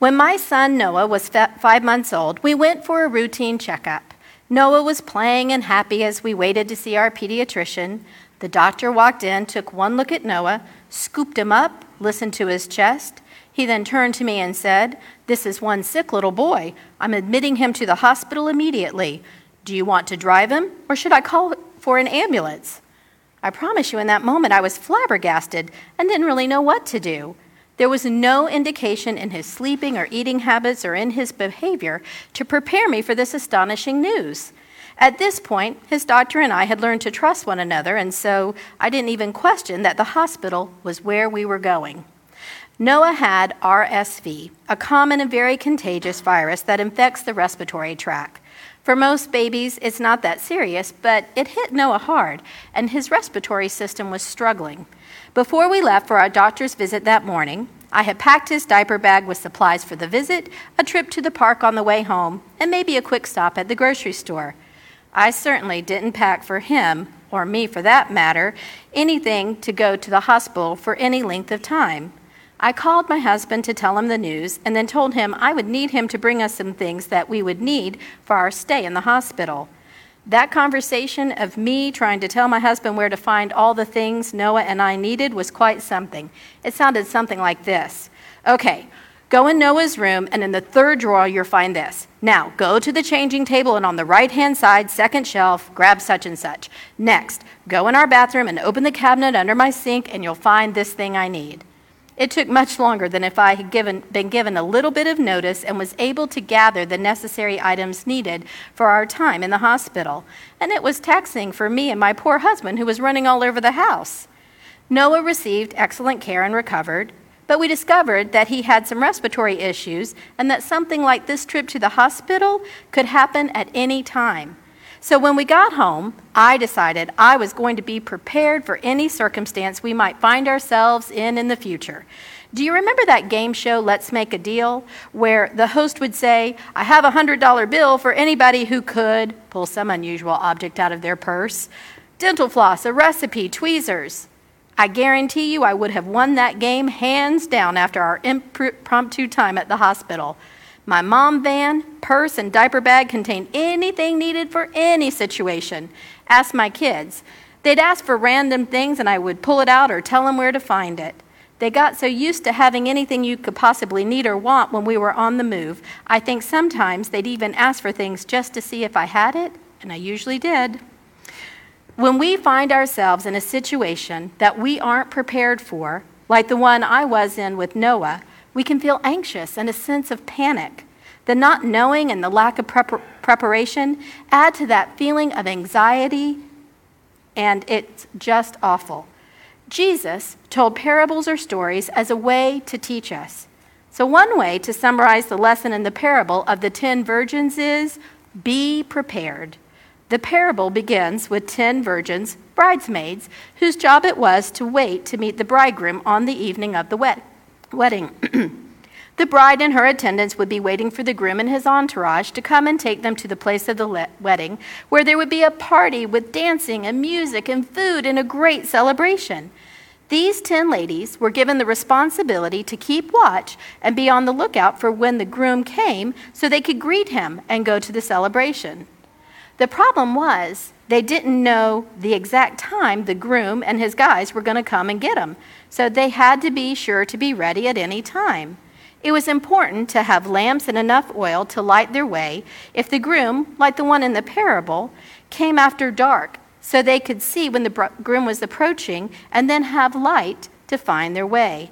When my son Noah was five months old, we went for a routine checkup. Noah was playing and happy as we waited to see our pediatrician. The doctor walked in, took one look at Noah, scooped him up, listened to his chest. He then turned to me and said, This is one sick little boy. I'm admitting him to the hospital immediately. Do you want to drive him, or should I call for an ambulance? I promise you, in that moment, I was flabbergasted and didn't really know what to do. There was no indication in his sleeping or eating habits or in his behavior to prepare me for this astonishing news. At this point, his doctor and I had learned to trust one another, and so I didn't even question that the hospital was where we were going. Noah had RSV, a common and very contagious virus that infects the respiratory tract. For most babies, it's not that serious, but it hit Noah hard, and his respiratory system was struggling. Before we left for our doctor's visit that morning, I had packed his diaper bag with supplies for the visit, a trip to the park on the way home, and maybe a quick stop at the grocery store. I certainly didn't pack for him, or me for that matter, anything to go to the hospital for any length of time. I called my husband to tell him the news and then told him I would need him to bring us some things that we would need for our stay in the hospital. That conversation of me trying to tell my husband where to find all the things Noah and I needed was quite something. It sounded something like this Okay, go in Noah's room, and in the third drawer, you'll find this. Now, go to the changing table, and on the right hand side, second shelf, grab such and such. Next, go in our bathroom and open the cabinet under my sink, and you'll find this thing I need. It took much longer than if I had given, been given a little bit of notice and was able to gather the necessary items needed for our time in the hospital. And it was taxing for me and my poor husband, who was running all over the house. Noah received excellent care and recovered, but we discovered that he had some respiratory issues and that something like this trip to the hospital could happen at any time. So when we got home, I decided I was going to be prepared for any circumstance we might find ourselves in in the future. Do you remember that game show, Let's Make a Deal, where the host would say, I have a $100 bill for anybody who could pull some unusual object out of their purse? Dental floss, a recipe, tweezers. I guarantee you I would have won that game hands down after our impromptu time at the hospital. My mom van, purse, and diaper bag contained anything needed for any situation. Ask my kids. They'd ask for random things, and I would pull it out or tell them where to find it. They got so used to having anything you could possibly need or want when we were on the move. I think sometimes they'd even ask for things just to see if I had it, and I usually did. When we find ourselves in a situation that we aren't prepared for, like the one I was in with Noah, we can feel anxious and a sense of panic. The not knowing and the lack of prep- preparation add to that feeling of anxiety, and it's just awful. Jesus told parables or stories as a way to teach us. So, one way to summarize the lesson in the parable of the ten virgins is be prepared. The parable begins with ten virgins, bridesmaids, whose job it was to wait to meet the bridegroom on the evening of the wedding wedding. the bride and her attendants would be waiting for the groom and his entourage to come and take them to the place of the le- wedding, where there would be a party with dancing and music and food and a great celebration. These ten ladies were given the responsibility to keep watch and be on the lookout for when the groom came so they could greet him and go to the celebration. The problem was they didn't know the exact time the groom and his guys were going to come and get them so they had to be sure to be ready at any time. It was important to have lamps and enough oil to light their way if the groom, like the one in the parable, came after dark so they could see when the groom was approaching and then have light to find their way.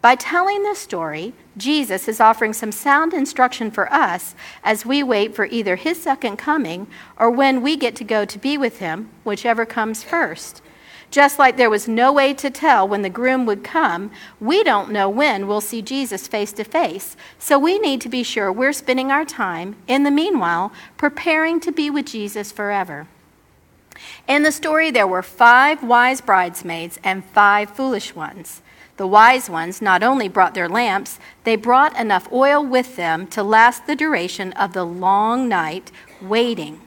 By telling this story, Jesus is offering some sound instruction for us as we wait for either his second coming or when we get to go to be with him, whichever comes first. Just like there was no way to tell when the groom would come, we don't know when we'll see Jesus face to face. So we need to be sure we're spending our time, in the meanwhile, preparing to be with Jesus forever. In the story, there were five wise bridesmaids and five foolish ones. The wise ones not only brought their lamps, they brought enough oil with them to last the duration of the long night waiting.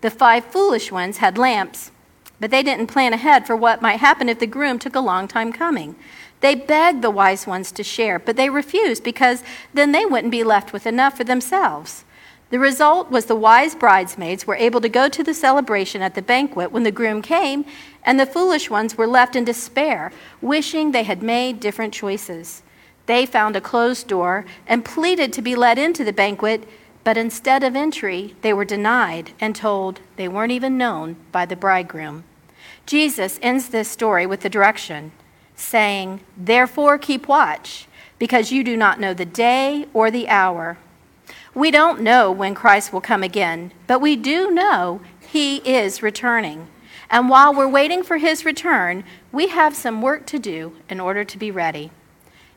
The five foolish ones had lamps but they didn't plan ahead for what might happen if the groom took a long time coming. They begged the wise ones to share, but they refused because then they wouldn't be left with enough for themselves. The result was the wise bridesmaids were able to go to the celebration at the banquet when the groom came, and the foolish ones were left in despair, wishing they had made different choices. They found a closed door and pleaded to be let into the banquet, but instead of entry, they were denied and told they weren't even known by the bridegroom. Jesus ends this story with the direction, saying, Therefore keep watch, because you do not know the day or the hour. We don't know when Christ will come again, but we do know he is returning. And while we're waiting for his return, we have some work to do in order to be ready.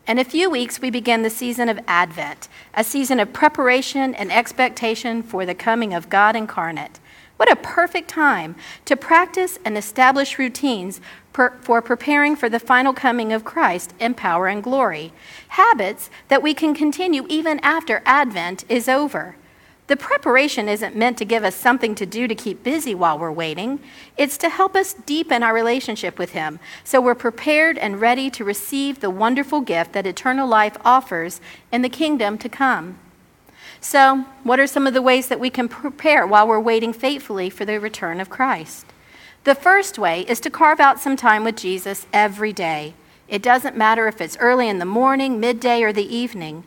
In a few weeks, we begin the season of Advent, a season of preparation and expectation for the coming of God incarnate. What a perfect time to practice and establish routines per, for preparing for the final coming of Christ in power and glory. Habits that we can continue even after Advent is over. The preparation isn't meant to give us something to do to keep busy while we're waiting. It's to help us deepen our relationship with Him so we're prepared and ready to receive the wonderful gift that eternal life offers in the kingdom to come. So, what are some of the ways that we can prepare while we're waiting faithfully for the return of Christ? The first way is to carve out some time with Jesus every day. It doesn't matter if it's early in the morning, midday, or the evening.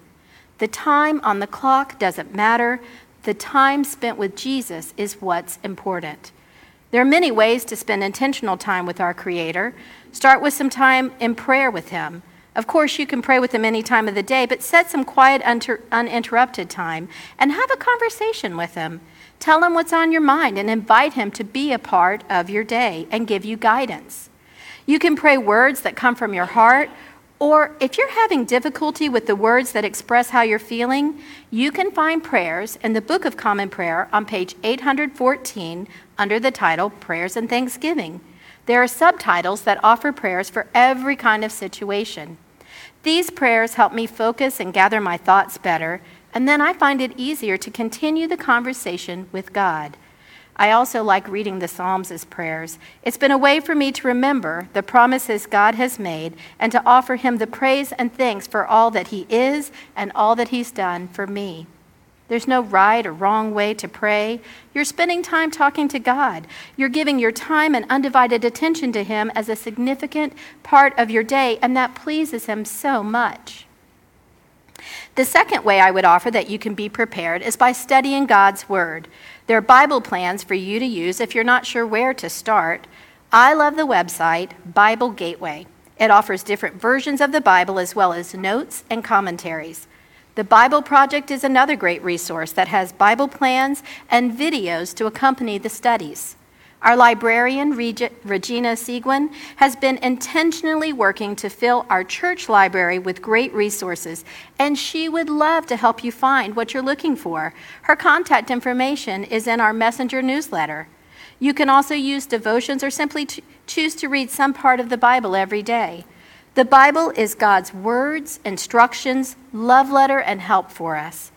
The time on the clock doesn't matter the time spent with Jesus is what's important. There are many ways to spend intentional time with our Creator. Start with some time in prayer with Him. Of course, you can pray with Him any time of the day, but set some quiet, uninterrupted time and have a conversation with Him. Tell Him what's on your mind and invite Him to be a part of your day and give you guidance. You can pray words that come from your heart or if you're having difficulty with the words that express how you're feeling, you can find prayers in the Book of Common Prayer on page 814 under the title Prayers and Thanksgiving. There are subtitles that offer prayers for every kind of situation. These prayers help me focus and gather my thoughts better, and then I find it easier to continue the conversation with God. I also like reading the Psalms as prayers. It's been a way for me to remember the promises God has made and to offer Him the praise and thanks for all that He is and all that He's done for me. There's no right or wrong way to pray. You're spending time talking to God. You're giving your time and undivided attention to Him as a significant part of your day, and that pleases Him so much. The second way I would offer that you can be prepared is by studying God's Word. There are Bible plans for you to use if you're not sure where to start. I love the website Bible Gateway. It offers different versions of the Bible as well as notes and commentaries. The Bible Project is another great resource that has Bible plans and videos to accompany the studies. Our librarian, Regina Seguin, has been intentionally working to fill our church library with great resources, and she would love to help you find what you're looking for. Her contact information is in our messenger newsletter. You can also use devotions or simply choose to read some part of the Bible every day. The Bible is God's words, instructions, love letter, and help for us.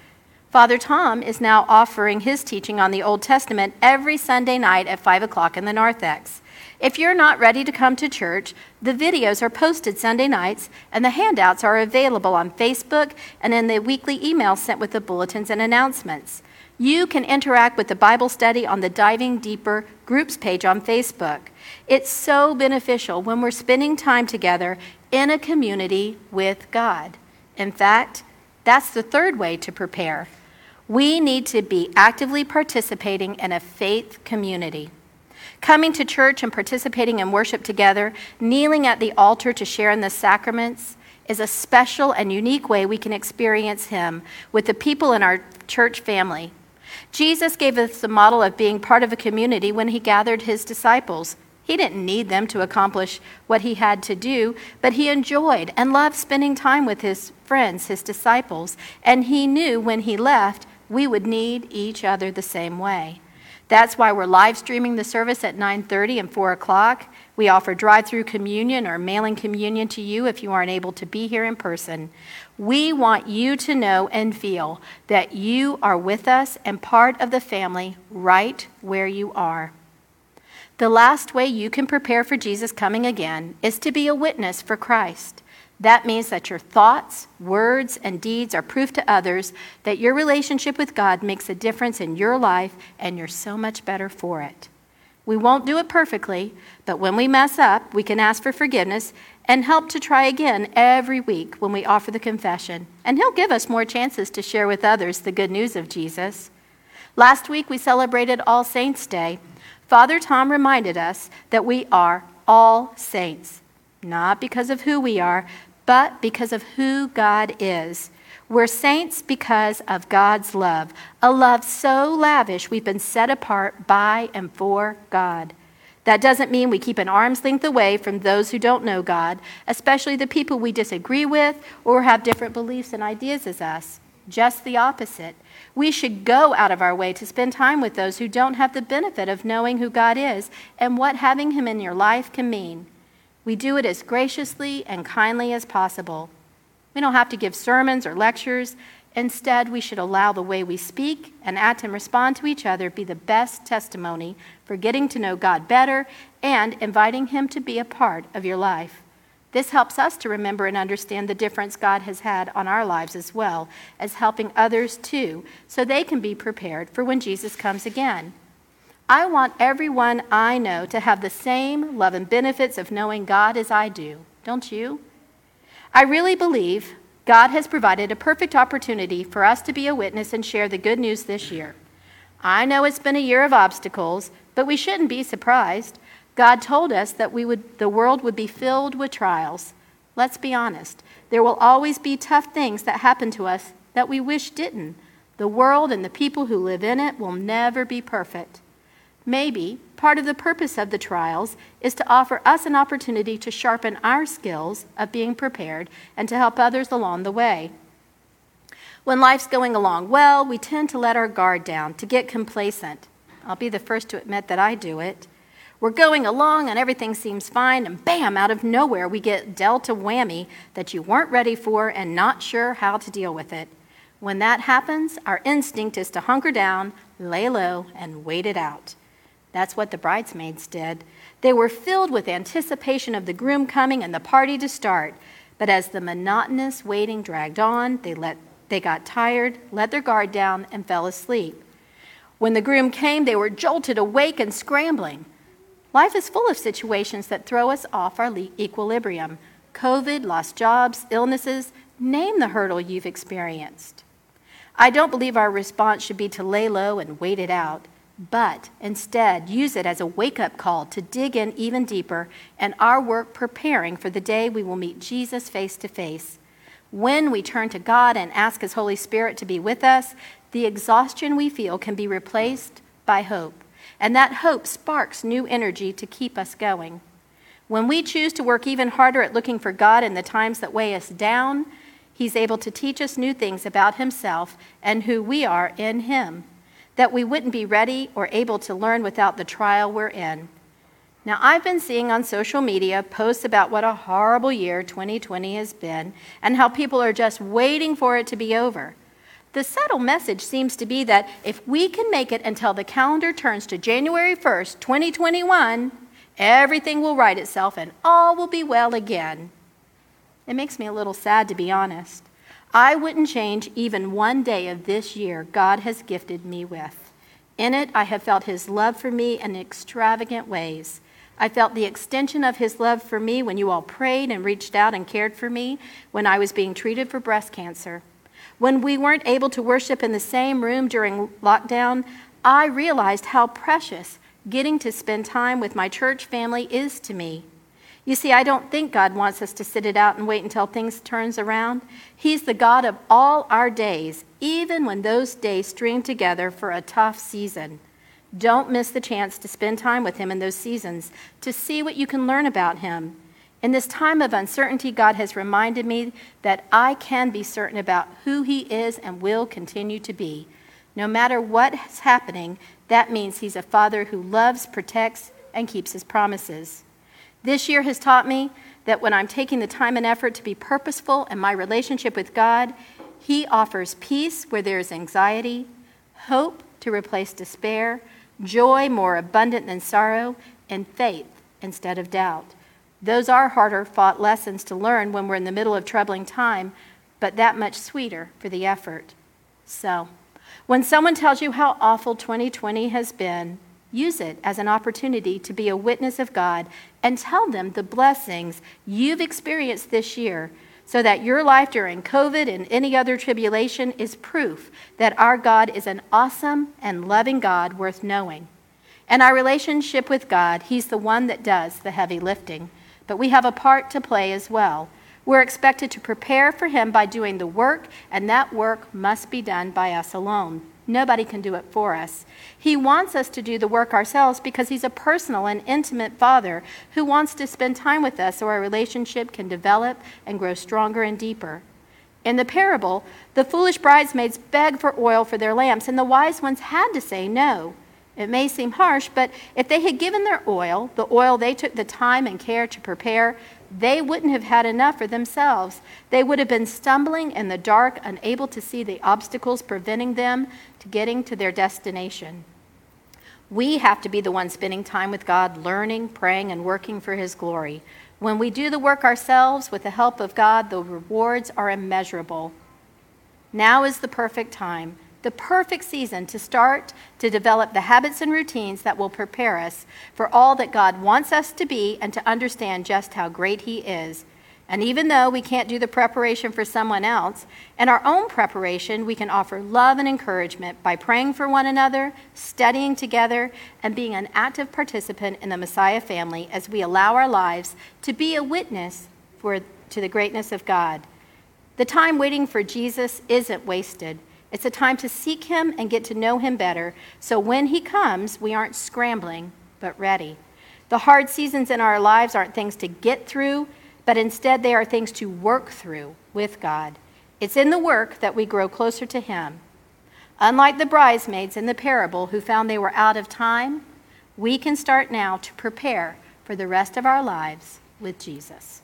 Father Tom is now offering his teaching on the Old Testament every Sunday night at 5 o'clock in the narthex. If you're not ready to come to church, the videos are posted Sunday nights, and the handouts are available on Facebook and in the weekly email sent with the bulletins and announcements. You can interact with the Bible study on the Diving Deeper groups page on Facebook. It's so beneficial when we're spending time together in a community with God. In fact, that's the third way to prepare. We need to be actively participating in a faith community. Coming to church and participating in worship together, kneeling at the altar to share in the sacraments, is a special and unique way we can experience Him with the people in our church family. Jesus gave us the model of being part of a community when He gathered His disciples. He didn't need them to accomplish what He had to do, but He enjoyed and loved spending time with His friends, His disciples, and He knew when He left we would need each other the same way. That's why we're live streaming the service at 9:30 and 4 o'clock. We offer drive-through communion or mailing communion to you if you aren't able to be here in person. We want you to know and feel that you are with us and part of the family right where you are. The last way you can prepare for Jesus coming again is to be a witness for Christ. That means that your thoughts, words, and deeds are proof to others that your relationship with God makes a difference in your life and you're so much better for it. We won't do it perfectly, but when we mess up, we can ask for forgiveness and help to try again every week when we offer the confession. And He'll give us more chances to share with others the good news of Jesus. Last week, we celebrated All Saints' Day. Father Tom reminded us that we are all saints, not because of who we are, but because of who God is. We're saints because of God's love, a love so lavish we've been set apart by and for God. That doesn't mean we keep an arm's length away from those who don't know God, especially the people we disagree with or have different beliefs and ideas as us. Just the opposite. We should go out of our way to spend time with those who don't have the benefit of knowing who God is and what having Him in your life can mean. We do it as graciously and kindly as possible. We don't have to give sermons or lectures. Instead, we should allow the way we speak and act and respond to each other be the best testimony for getting to know God better and inviting Him to be a part of your life. This helps us to remember and understand the difference God has had on our lives as well as helping others too, so they can be prepared for when Jesus comes again. I want everyone I know to have the same love and benefits of knowing God as I do. Don't you? I really believe God has provided a perfect opportunity for us to be a witness and share the good news this year. I know it's been a year of obstacles, but we shouldn't be surprised. God told us that we would, the world would be filled with trials. Let's be honest. There will always be tough things that happen to us that we wish didn't. The world and the people who live in it will never be perfect. Maybe part of the purpose of the trials is to offer us an opportunity to sharpen our skills of being prepared and to help others along the way. When life's going along well, we tend to let our guard down, to get complacent. I'll be the first to admit that I do it. We're going along and everything seems fine, and bam, out of nowhere, we get dealt a whammy that you weren't ready for and not sure how to deal with it. When that happens, our instinct is to hunker down, lay low, and wait it out. That's what the bridesmaids did. They were filled with anticipation of the groom coming and the party to start. But as the monotonous waiting dragged on, they, let, they got tired, let their guard down, and fell asleep. When the groom came, they were jolted awake and scrambling. Life is full of situations that throw us off our equilibrium COVID, lost jobs, illnesses, name the hurdle you've experienced. I don't believe our response should be to lay low and wait it out but instead use it as a wake up call to dig in even deeper and our work preparing for the day we will meet Jesus face to face. When we turn to God and ask His Holy Spirit to be with us, the exhaustion we feel can be replaced by hope. And that hope sparks new energy to keep us going. When we choose to work even harder at looking for God in the times that weigh us down, He's able to teach us new things about Himself and who we are in Him that we wouldn't be ready or able to learn without the trial we're in. Now, I've been seeing on social media posts about what a horrible year 2020 has been and how people are just waiting for it to be over. The subtle message seems to be that if we can make it until the calendar turns to January 1st, 2021, everything will right itself and all will be well again. It makes me a little sad, to be honest. I wouldn't change even one day of this year God has gifted me with. In it, I have felt His love for me in extravagant ways. I felt the extension of His love for me when you all prayed and reached out and cared for me when I was being treated for breast cancer. When we weren't able to worship in the same room during lockdown, I realized how precious getting to spend time with my church family is to me. You see, I don't think God wants us to sit it out and wait until things turns around. He's the God of all our days, even when those days string together for a tough season. Don't miss the chance to spend time with him in those seasons, to see what you can learn about him. In this time of uncertainty, God has reminded me that I can be certain about who he is and will continue to be. No matter what's happening, that means he's a father who loves, protects, and keeps his promises. This year has taught me that when I'm taking the time and effort to be purposeful in my relationship with God, He offers peace where there is anxiety, hope to replace despair, joy more abundant than sorrow, and faith instead of doubt. Those are harder fought lessons to learn when we're in the middle of troubling time, but that much sweeter for the effort. So, when someone tells you how awful 2020 has been, use it as an opportunity to be a witness of God and tell them the blessings you've experienced this year so that your life during COVID and any other tribulation is proof that our God is an awesome and loving God worth knowing. And our relationship with God, He's the one that does the heavy lifting, but we have a part to play as well. We're expected to prepare for Him by doing the work, and that work must be done by us alone. Nobody can do it for us. He wants us to do the work ourselves because He's a personal and intimate Father who wants to spend time with us so our relationship can develop and grow stronger and deeper. In the parable, the foolish bridesmaids begged for oil for their lamps, and the wise ones had to say no. It may seem harsh, but if they had given their oil, the oil they took the time and care to prepare, they wouldn't have had enough for themselves. They would have been stumbling in the dark, unable to see the obstacles preventing them to getting to their destination. We have to be the ones spending time with God, learning, praying, and working for His glory. When we do the work ourselves with the help of God, the rewards are immeasurable. Now is the perfect time the perfect season to start to develop the habits and routines that will prepare us for all that God wants us to be and to understand just how great He is. And even though we can't do the preparation for someone else, in our own preparation, we can offer love and encouragement by praying for one another, studying together, and being an active participant in the Messiah family as we allow our lives to be a witness for, to the greatness of God. The time waiting for Jesus isn't wasted. It's a time to seek Him and get to know Him better so when He comes, we aren't scrambling, but ready. The hard seasons in our lives aren't things to get through, but instead they are things to work through with God. It's in the work that we grow closer to Him. Unlike the bridesmaids in the parable who found they were out of time, we can start now to prepare for the rest of our lives with Jesus.